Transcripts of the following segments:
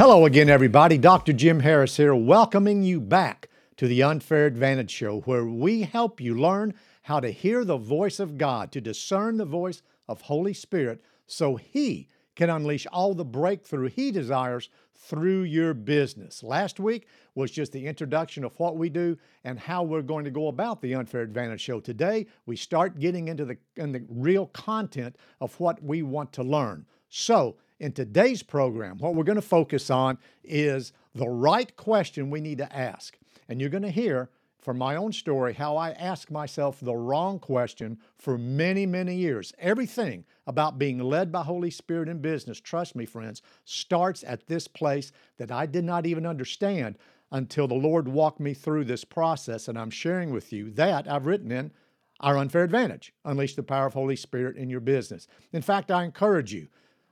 Hello again, everybody. Dr. Jim Harris here, welcoming you back to the Unfair Advantage Show, where we help you learn how to hear the voice of God, to discern the voice of Holy Spirit, so He can unleash all the breakthrough He desires through your business. Last week was just the introduction of what we do and how we're going to go about the Unfair Advantage Show. Today, we start getting into the, in the real content of what we want to learn. So, in today's program, what we're going to focus on is the right question we need to ask. And you're going to hear from my own story how I asked myself the wrong question for many, many years. Everything about being led by Holy Spirit in business, trust me, friends, starts at this place that I did not even understand until the Lord walked me through this process. And I'm sharing with you that I've written in Our Unfair Advantage Unleash the Power of Holy Spirit in Your Business. In fact, I encourage you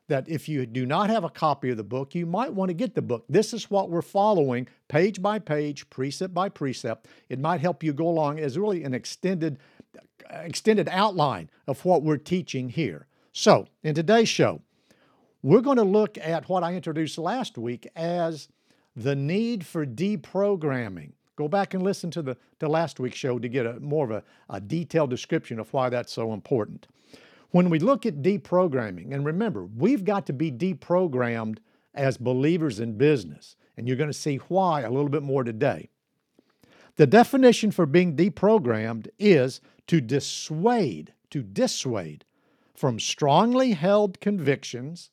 that if you do not have a copy of the book, you might want to get the book. This is what we're following page by page, precept by precept. It might help you go along as really an extended extended outline of what we're teaching here. So, in today's show, we're going to look at what I introduced last week as the need for deprogramming. Go back and listen to the to last week's show to get a more of a, a detailed description of why that's so important. When we look at deprogramming, and remember, we've got to be deprogrammed as believers in business, and you're going to see why a little bit more today. The definition for being deprogrammed is to dissuade, to dissuade from strongly held convictions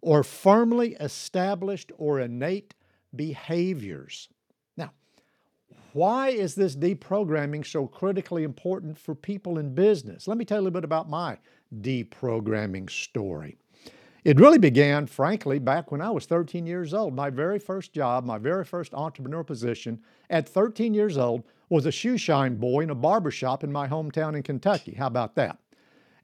or firmly established or innate behaviors. Now, why is this deprogramming so critically important for people in business? Let me tell you a little bit about my deprogramming story. It really began, frankly, back when I was 13 years old. My very first job, my very first entrepreneur position at 13 years old was a shoe shine boy in a barber shop in my hometown in Kentucky. How about that?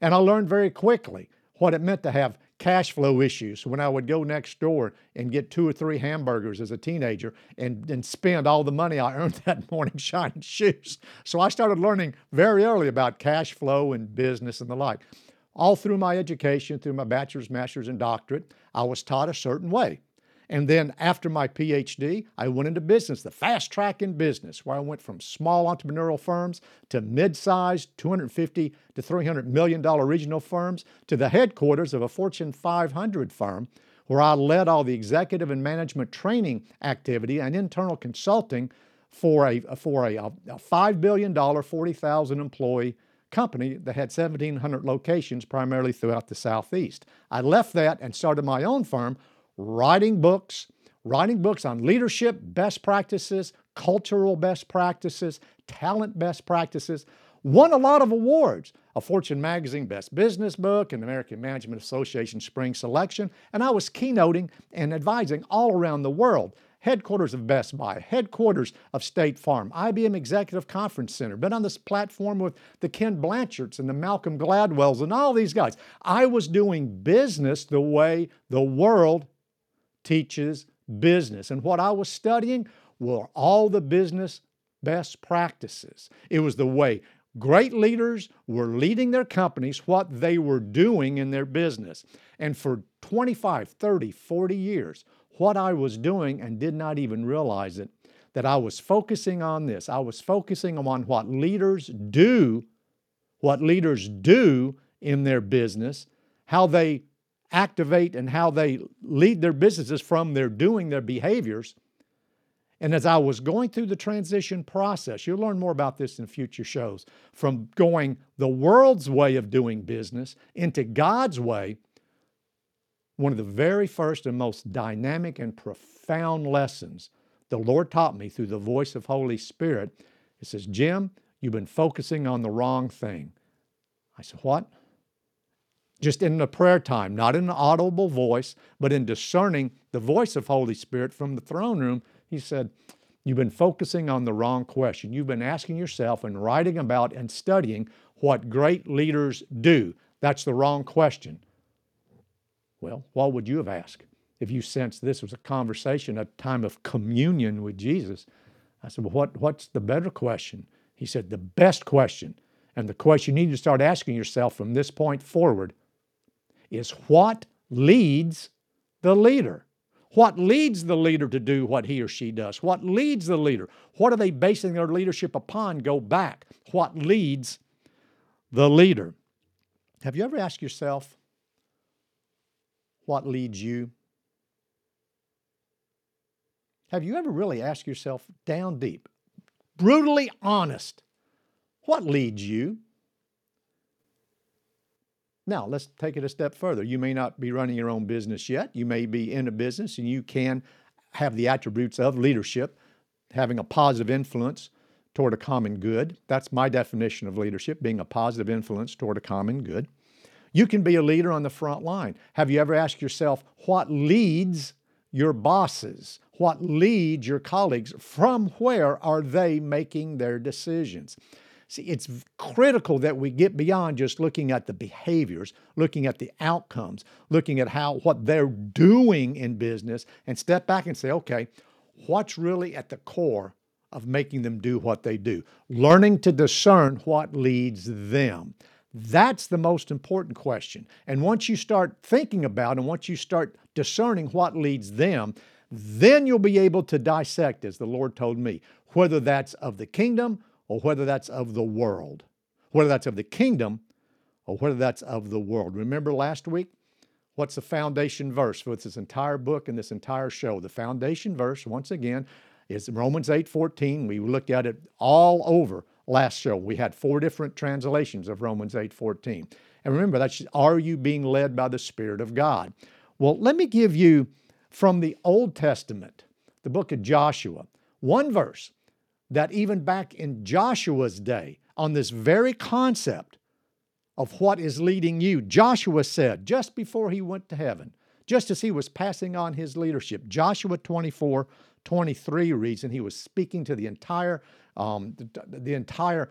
And I learned very quickly what it meant to have cash flow issues when I would go next door and get two or three hamburgers as a teenager and, and spend all the money I earned that morning shining shoes. So I started learning very early about cash flow and business and the like. All through my education, through my bachelor's, master's, and doctorate, I was taught a certain way. And then after my PhD, I went into business, the fast track in business, where I went from small entrepreneurial firms to mid-sized 250 to 300 million dollar regional firms to the headquarters of a Fortune 500 firm where I led all the executive and management training activity and internal consulting for a for a, a $5 billion, 40,000 employee company that had 1,700 locations primarily throughout the Southeast. I left that and started my own firm, writing books, writing books on leadership best practices, cultural best practices, talent best practices. Won a lot of awards. A Fortune Magazine Best Business Book, an American Management Association Spring Selection, and I was keynoting and advising all around the world headquarters of Best Buy, headquarters of State Farm, IBM Executive Conference Center, been on this platform with the Ken Blanchards and the Malcolm Gladwells and all these guys. I was doing business the way the world teaches business. And what I was studying were all the business best practices. It was the way great leaders were leading their companies, what they were doing in their business. And for 25, 30, 40 years, what I was doing and did not even realize it, that I was focusing on this. I was focusing on what leaders do, what leaders do in their business, how they activate and how they lead their businesses from their doing, their behaviors. And as I was going through the transition process, you'll learn more about this in future shows, from going the world's way of doing business into God's way, one of the very first and most dynamic and profound lessons the Lord taught me through the voice of Holy Spirit. It says, Jim, you've been focusing on the wrong thing. I said, What? Just in the prayer time, not in an audible voice, but in discerning the voice of Holy Spirit from the throne room, he said, You've been focusing on the wrong question. You've been asking yourself and writing about and studying what great leaders do. That's the wrong question. Well, what would you have asked if you sensed this was a conversation, a time of communion with Jesus? I said, Well, what, what's the better question? He said, The best question, and the question you need to start asking yourself from this point forward is what leads the leader? What leads the leader to do what he or she does? What leads the leader? What are they basing their leadership upon? Go back. What leads the leader? Have you ever asked yourself, what leads you? Have you ever really asked yourself down deep, brutally honest, what leads you? Now, let's take it a step further. You may not be running your own business yet. You may be in a business and you can have the attributes of leadership, having a positive influence toward a common good. That's my definition of leadership, being a positive influence toward a common good. You can be a leader on the front line. Have you ever asked yourself what leads your bosses? What leads your colleagues? From where are they making their decisions? See, it's critical that we get beyond just looking at the behaviors, looking at the outcomes, looking at how what they're doing in business and step back and say, okay, what's really at the core of making them do what they do? Learning to discern what leads them. That's the most important question. And once you start thinking about and once you start discerning what leads them, then you'll be able to dissect, as the Lord told me, whether that's of the kingdom or whether that's of the world, whether that's of the kingdom or whether that's of the world. Remember last week? What's the foundation verse for this entire book and this entire show? The foundation verse, once again, is Romans 8 14. We looked at it all over last show. We had four different translations of Romans 8 14. And remember, that's are you being led by the Spirit of God? Well, let me give you from the Old Testament, the book of Joshua, one verse that even back in Joshua's day, on this very concept of what is leading you, Joshua said just before he went to heaven, just as he was passing on his leadership, Joshua 24 23 reads, and he was speaking to the entire um, the, the, entire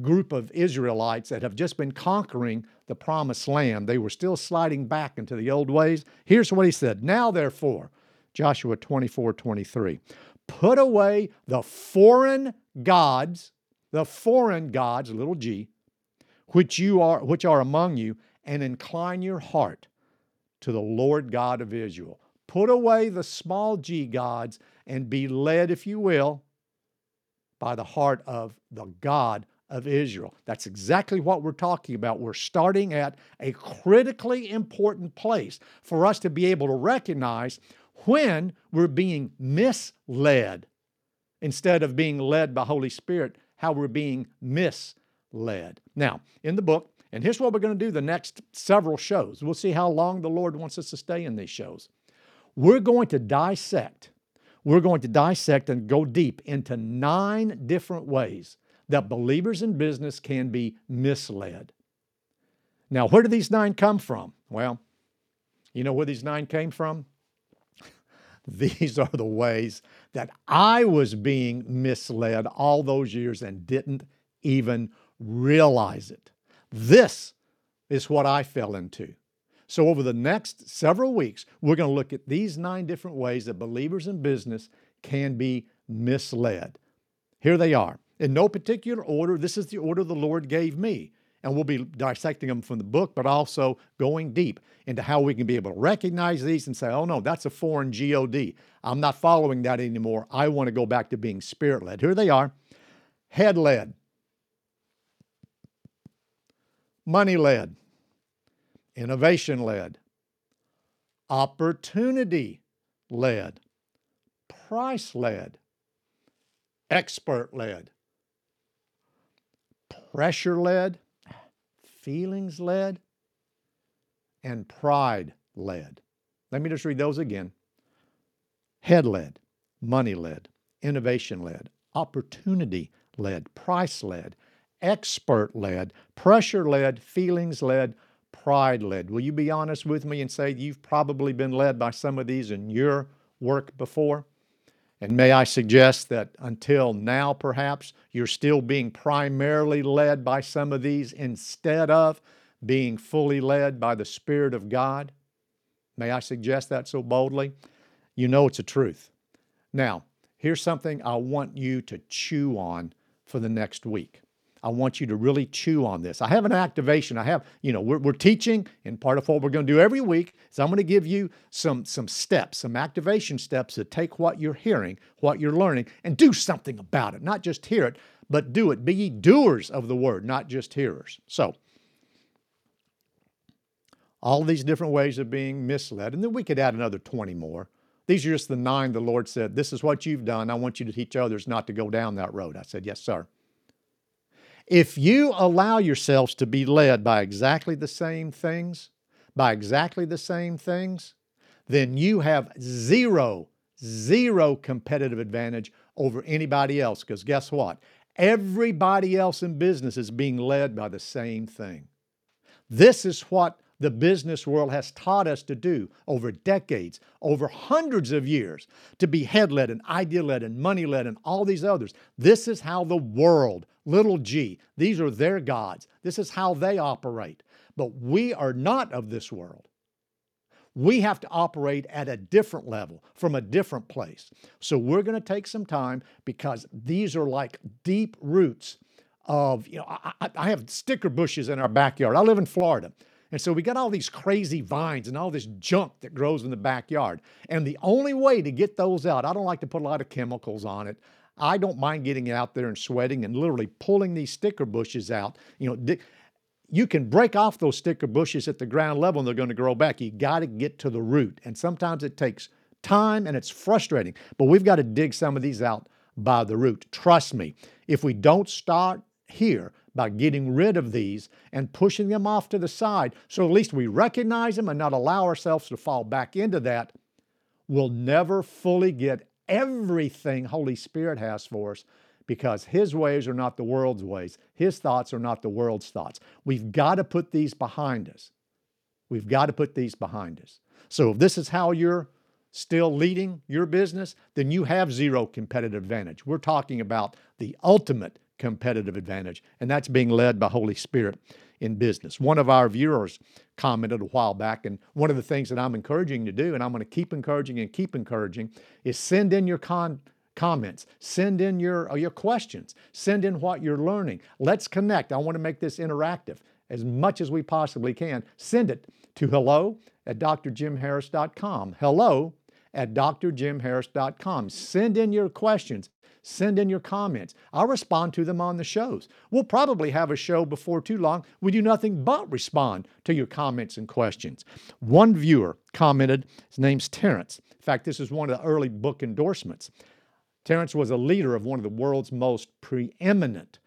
group of Israelites that have just been conquering the promised land. They were still sliding back into the old ways. Here's what he said Now, therefore, Joshua 24 23, put away the foreign gods, the foreign gods, little g, which you are which are among you, and incline your heart to the Lord God of Israel. Put away the small g gods and be led, if you will, by the heart of the God of Israel. That's exactly what we're talking about. We're starting at a critically important place for us to be able to recognize when we're being misled instead of being led by Holy Spirit, how we're being misled. Now, in the book, and here's what we're going to do the next several shows. We'll see how long the Lord wants us to stay in these shows. We're going to dissect, we're going to dissect and go deep into nine different ways that believers in business can be misled. Now, where do these nine come from? Well, you know where these nine came from? These are the ways that I was being misled all those years and didn't even realize it. This is what I fell into. So, over the next several weeks, we're going to look at these nine different ways that believers in business can be misled. Here they are. In no particular order, this is the order the Lord gave me and we'll be dissecting them from the book, but also going deep into how we can be able to recognize these and say, oh no, that's a foreign God. I'm not following that anymore. I want to go back to being spirit led. Here they are head led, money led, innovation led, opportunity led, price led, expert led, pressure led, feelings led, and pride led. Let me just read those again head led, money led, innovation led, opportunity led, price led, expert led, pressure led, feelings led, pride led. Will you be honest with me and say you've probably been led by some of these in your work before? And may I suggest that until now, perhaps, you're still being primarily led by some of these instead of being fully led by the Spirit of God? May I suggest that so boldly? You know it's a truth. Now, here's something I want you to chew on for the next week. I want you to really chew on this. I have an activation. I have, you know, we're, we're teaching, and part of what we're going to do every week is I'm going to give you some some steps, some activation steps to take what you're hearing, what you're learning, and do something about it. Not just hear it, but do it. Be ye doers of the word, not just hearers. So, all these different ways of being misled, and then we could add another 20 more. These are just the nine the Lord said, This is what you've done. I want you to teach others not to go down that road. I said, Yes, sir. If you allow yourselves to be led by exactly the same things, by exactly the same things, then you have zero, zero competitive advantage over anybody else. Because guess what? Everybody else in business is being led by the same thing. This is what the business world has taught us to do over decades, over hundreds of years, to be head led and idea led and money led and all these others. This is how the world, little g, these are their gods. This is how they operate. But we are not of this world. We have to operate at a different level from a different place. So we're going to take some time because these are like deep roots of, you know, I, I have sticker bushes in our backyard. I live in Florida. And so we got all these crazy vines and all this junk that grows in the backyard. And the only way to get those out, I don't like to put a lot of chemicals on it. I don't mind getting out there and sweating and literally pulling these sticker bushes out. You know, you can break off those sticker bushes at the ground level and they're going to grow back. You got to get to the root. And sometimes it takes time and it's frustrating, but we've got to dig some of these out by the root. Trust me, if we don't start here, by getting rid of these and pushing them off to the side so at least we recognize them and not allow ourselves to fall back into that, we'll never fully get everything Holy Spirit has for us because His ways are not the world's ways. His thoughts are not the world's thoughts. We've got to put these behind us. We've got to put these behind us. So if this is how you're still leading your business, then you have zero competitive advantage. We're talking about the ultimate competitive advantage, and that's being led by Holy Spirit in business. One of our viewers commented a while back, and one of the things that I'm encouraging to do, and I'm going to keep encouraging and keep encouraging, is send in your con- comments, send in your, uh, your questions, send in what you're learning. Let's connect. I want to make this interactive as much as we possibly can. Send it to hello at drjimharris.com. Hello at drjimharris.com. Send in your questions. Send in your comments. I'll respond to them on the shows. We'll probably have a show before too long. We do nothing but respond to your comments and questions. One viewer commented, his name's Terrence. In fact, this is one of the early book endorsements. Terrence was a leader of one of the world's most preeminent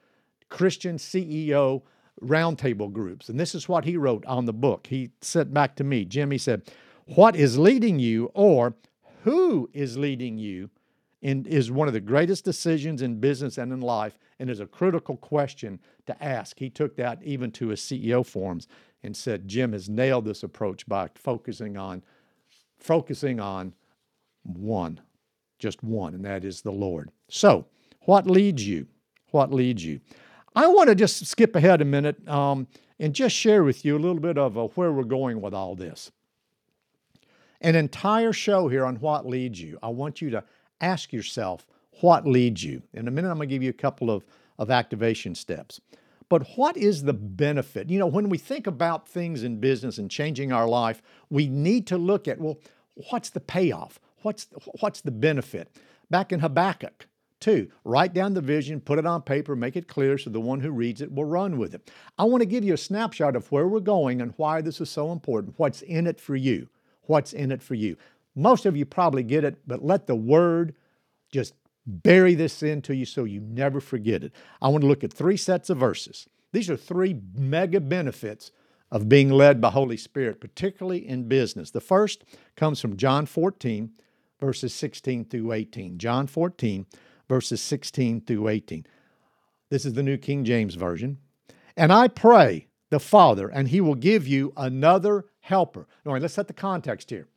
Christian CEO roundtable groups. And this is what he wrote on the book. He said back to me, Jim, he said, What is leading you or who is leading you in, is one of the greatest decisions in business and in life and is a critical question to ask. He took that even to his CEO forums and said Jim has nailed this approach by focusing on focusing on one, just one, and that is the Lord. So, what leads you? What leads you? I want to just skip ahead a minute um, and just share with you a little bit of uh, where we're going with all this. An entire show here on what leads you. I want you to ask yourself what leads you. In a minute, I'm going to give you a couple of, of activation steps. But what is the benefit? You know, when we think about things in business and changing our life, we need to look at, well, what's the payoff? What's, what's the benefit? Back in Habakkuk, Two, write down the vision, put it on paper, make it clear so the one who reads it will run with it. I want to give you a snapshot of where we're going and why this is so important. What's in it for you? What's in it for you? Most of you probably get it, but let the word just bury this into you so you never forget it. I want to look at three sets of verses. These are three mega benefits of being led by Holy Spirit, particularly in business. The first comes from John 14, verses 16 through 18. John 14, verses 16 through 18. This is the New King James Version. And I pray the Father, and he will give you another helper. All right, let's set the context here.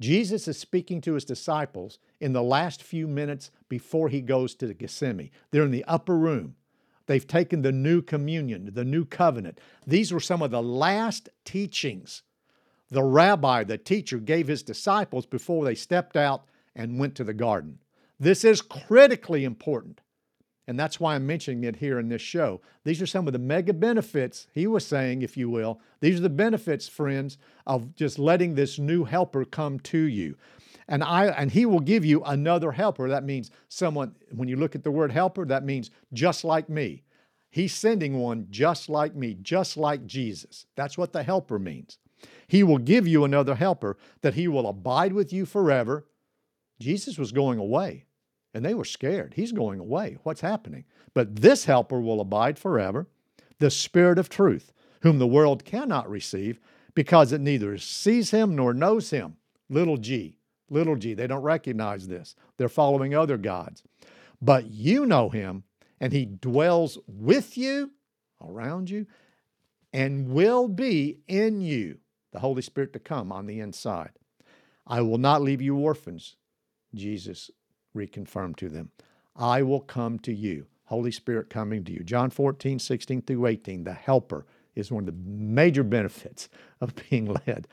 Jesus is speaking to his disciples in the last few minutes before he goes to the Gethsemane. They're in the upper room. They've taken the new communion, the new covenant. These were some of the last teachings the rabbi, the teacher, gave his disciples before they stepped out and went to the garden. This is critically important And that's why I'm mentioning it here in this show. These are some of the mega benefits, he was saying, if you will. These are the benefits, friends, of just letting this new helper come to you. And I and he will give you another helper. That means someone, when you look at the word helper, that means just like me. He's sending one just like me, just like Jesus. That's what the helper means. He will give you another helper that he will abide with you forever. Jesus was going away and they were scared. He's going away. What's happening? But this helper will abide forever, the Spirit of truth, whom the world cannot receive because it neither sees him nor knows him. Little g, little g. They don't recognize this. They're following other gods. But you know him, and he dwells with you, around you, and will be in you, the Holy Spirit to come on the inside. I will not leave you orphans, Jesus reconfirmed to them. I will come to you. Holy Spirit coming to you. John 14, 16 through 18, the helper is one of the major benefits of being led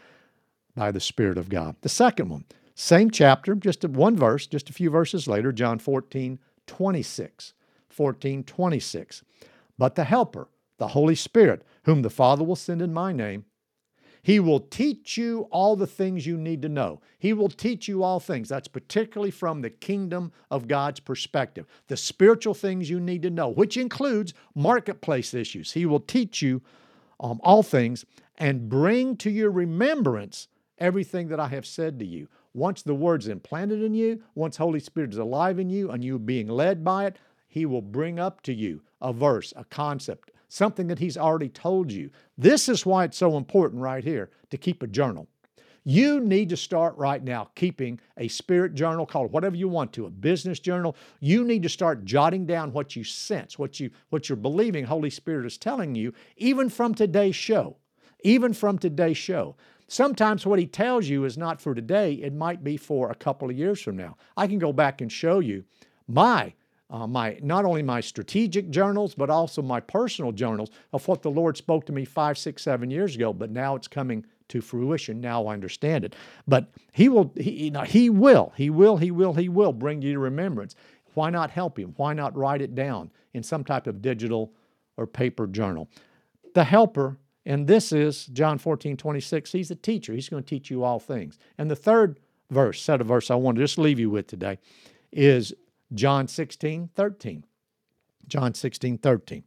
by the Spirit of God. The second one, same chapter, just one verse, just a few verses later, John 14, 26. 14, 26. But the Helper, the Holy Spirit, whom the Father will send in my name, he will teach you all the things you need to know. He will teach you all things. That's particularly from the kingdom of God's perspective. The spiritual things you need to know, which includes marketplace issues. He will teach you um, all things and bring to your remembrance everything that I have said to you. Once the word's implanted in you, once Holy Spirit is alive in you and you being led by it, He will bring up to you a verse, a concept, something that He's already told you. This is why it's so important right here to keep a journal. You need to start right now keeping a spirit journal, call it whatever you want to, a business journal. You need to start jotting down what you sense, what you what you're believing Holy Spirit is telling you, even from today's show. Even from today's show. Sometimes what he tells you is not for today, it might be for a couple of years from now. I can go back and show you my uh, my not only my strategic journals but also my personal journals of what the Lord spoke to me five, six, seven years ago. But now it's coming to fruition. Now I understand it. But He will. He, you know, he will. He will. He will. He will bring you to remembrance. Why not help Him? Why not write it down in some type of digital or paper journal? The helper. And this is John 14, 26. He's a teacher. He's going to teach you all things. And the third verse, set of verse I want to just leave you with today is John 16, 13. John 16, 13.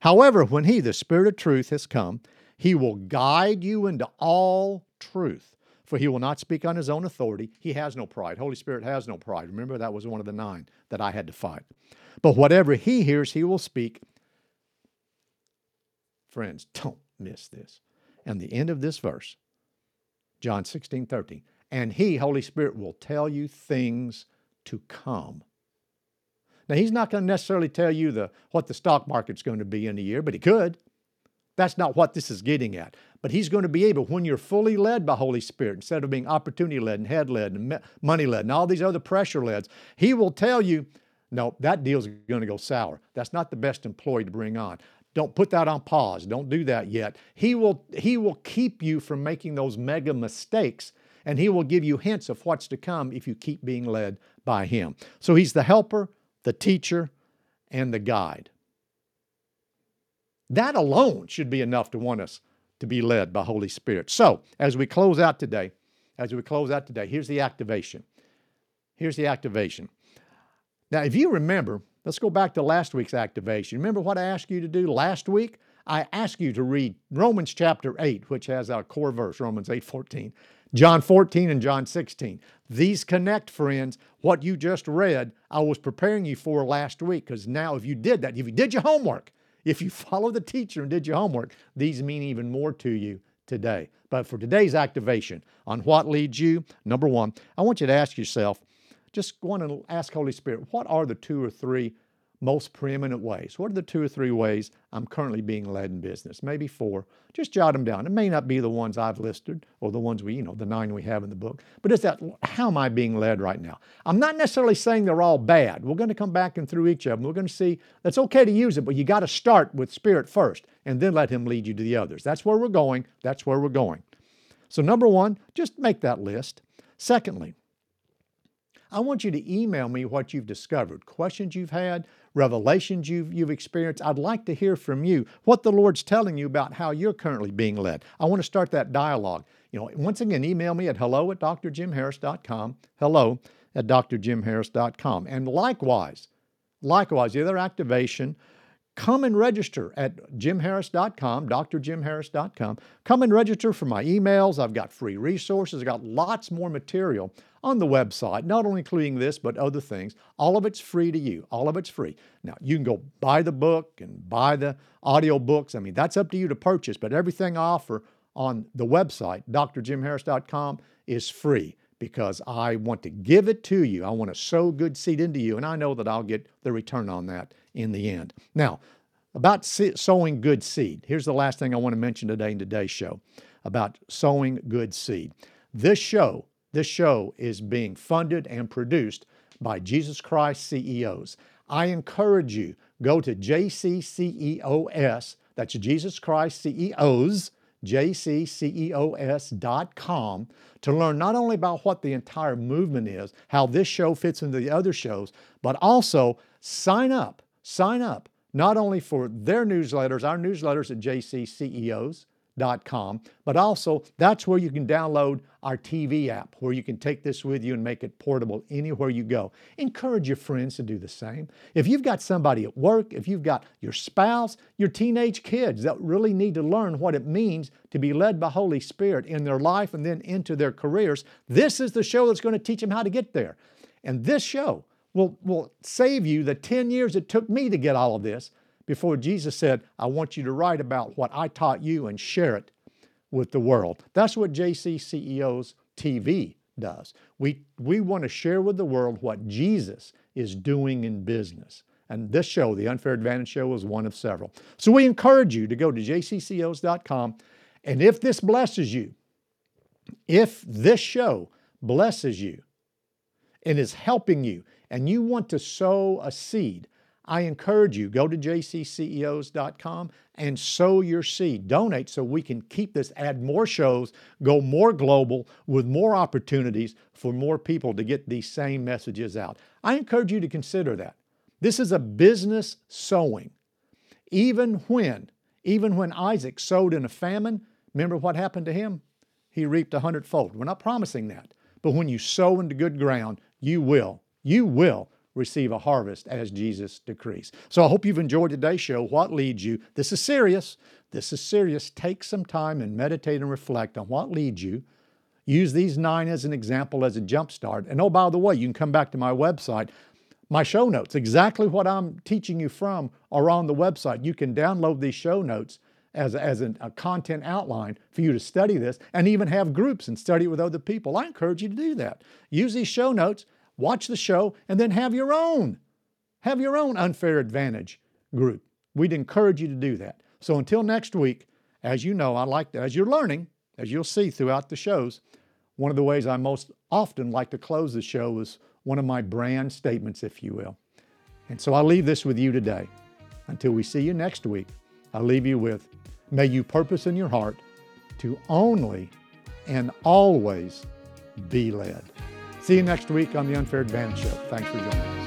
However, when he, the Spirit of truth, has come, he will guide you into all truth. For he will not speak on his own authority. He has no pride. Holy Spirit has no pride. Remember, that was one of the nine that I had to fight. But whatever he hears, he will speak. Friends, don't miss this. And the end of this verse, John 16, 13. And he, Holy Spirit, will tell you things to come. Now, he's not going to necessarily tell you the, what the stock market's going to be in a year, but he could. That's not what this is getting at. But he's going to be able, when you're fully led by Holy Spirit, instead of being opportunity led and head led and money led and all these other pressure leds, he will tell you, no, that deal's going to go sour. That's not the best employee to bring on. Don't put that on pause. Don't do that yet. He will, he will keep you from making those mega mistakes and he will give you hints of what's to come if you keep being led by him. So he's the helper, the teacher, and the guide. That alone should be enough to want us to be led by Holy Spirit. So, as we close out today, as we close out today, here's the activation. Here's the activation. Now, if you remember, let's go back to last week's activation. Remember what I asked you to do last week? I asked you to read Romans chapter 8, which has our core verse, Romans 8 14. John 14 and John 16. These connect, friends. What you just read, I was preparing you for last week because now, if you did that, if you did your homework, if you follow the teacher and did your homework, these mean even more to you today. But for today's activation on what leads you, number one, I want you to ask yourself just go on and ask Holy Spirit, what are the two or three most preeminent ways? What are the two or three ways I'm currently being led in business? Maybe four. Just jot them down. It may not be the ones I've listed or the ones we, you know, the nine we have in the book, but it's that how am I being led right now? I'm not necessarily saying they're all bad. We're going to come back and through each of them. We're going to see that's okay to use it, but you got to start with Spirit first and then let Him lead you to the others. That's where we're going. That's where we're going. So, number one, just make that list. Secondly, I want you to email me what you've discovered, questions you've had, revelations you've, you've experienced. I'd like to hear from you what the Lord's telling you about how you're currently being led. I want to start that dialogue. You know, once again, email me at hello at drjimharris.com. Hello at drjimharris.com. And likewise, likewise, the other activation come and register at jimharris.com, drjimharris.com. Come and register for my emails. I've got free resources. I've got lots more material on the website, not only including this, but other things. All of it's free to you. All of it's free. Now, you can go buy the book and buy the audio books. I mean, that's up to you to purchase, but everything I offer on the website, drjimharris.com, is free because I want to give it to you. I want to sow good seed into you, and I know that I'll get the return on that in the end. Now, about sowing good seed. Here's the last thing I want to mention today in today's show about sowing good seed. This show, this show is being funded and produced by Jesus Christ CEOs. I encourage you go to JCCEOS, that's Jesus Christ CEOs jcceos.com to learn not only about what the entire movement is, how this show fits into the other shows, but also sign up, sign up not only for their newsletters, our newsletters at JCCEOs, com, but also that's where you can download our TV app, where you can take this with you and make it portable anywhere you go. Encourage your friends to do the same. If you've got somebody at work, if you've got your spouse, your teenage kids that really need to learn what it means to be led by Holy Spirit in their life and then into their careers, this is the show that's going to teach them how to get there. And this show will, will save you the 10 years it took me to get all of this before Jesus said, I want you to write about what I taught you and share it with the world. That's what JC CEOs TV does. We, we want to share with the world what Jesus is doing in business. And this show, the Unfair Advantage Show, is one of several. So we encourage you to go to jcceos.com. And if this blesses you, if this show blesses you and is helping you, and you want to sow a seed, I encourage you, go to jcceos.com and sow your seed. Donate so we can keep this, add more shows, go more global with more opportunities for more people to get these same messages out. I encourage you to consider that. This is a business sowing. Even when, even when Isaac sowed in a famine, remember what happened to him? He reaped a hundredfold. We're not promising that. But when you sow into good ground, you will, you will receive a harvest as Jesus decrees. So I hope you've enjoyed today's show. What leads you? This is serious. This is serious. Take some time and meditate and reflect on what leads you. Use these nine as an example, as a jump start. And oh, by the way, you can come back to my website. My show notes, exactly what I'm teaching you from, are on the website. You can download these show notes as, as an, a content outline for you to study this and even have groups and study it with other people. I encourage you to do that. Use these show notes watch the show, and then have your own. Have your own unfair advantage group. We'd encourage you to do that. So until next week, as you know, I like to, as you're learning, as you'll see throughout the shows, one of the ways I most often like to close the show is one of my brand statements, if you will. And so I leave this with you today. Until we see you next week, I leave you with may you purpose in your heart to only and always be led. See you next week on the Unfair Advantage Show. Thanks for joining us.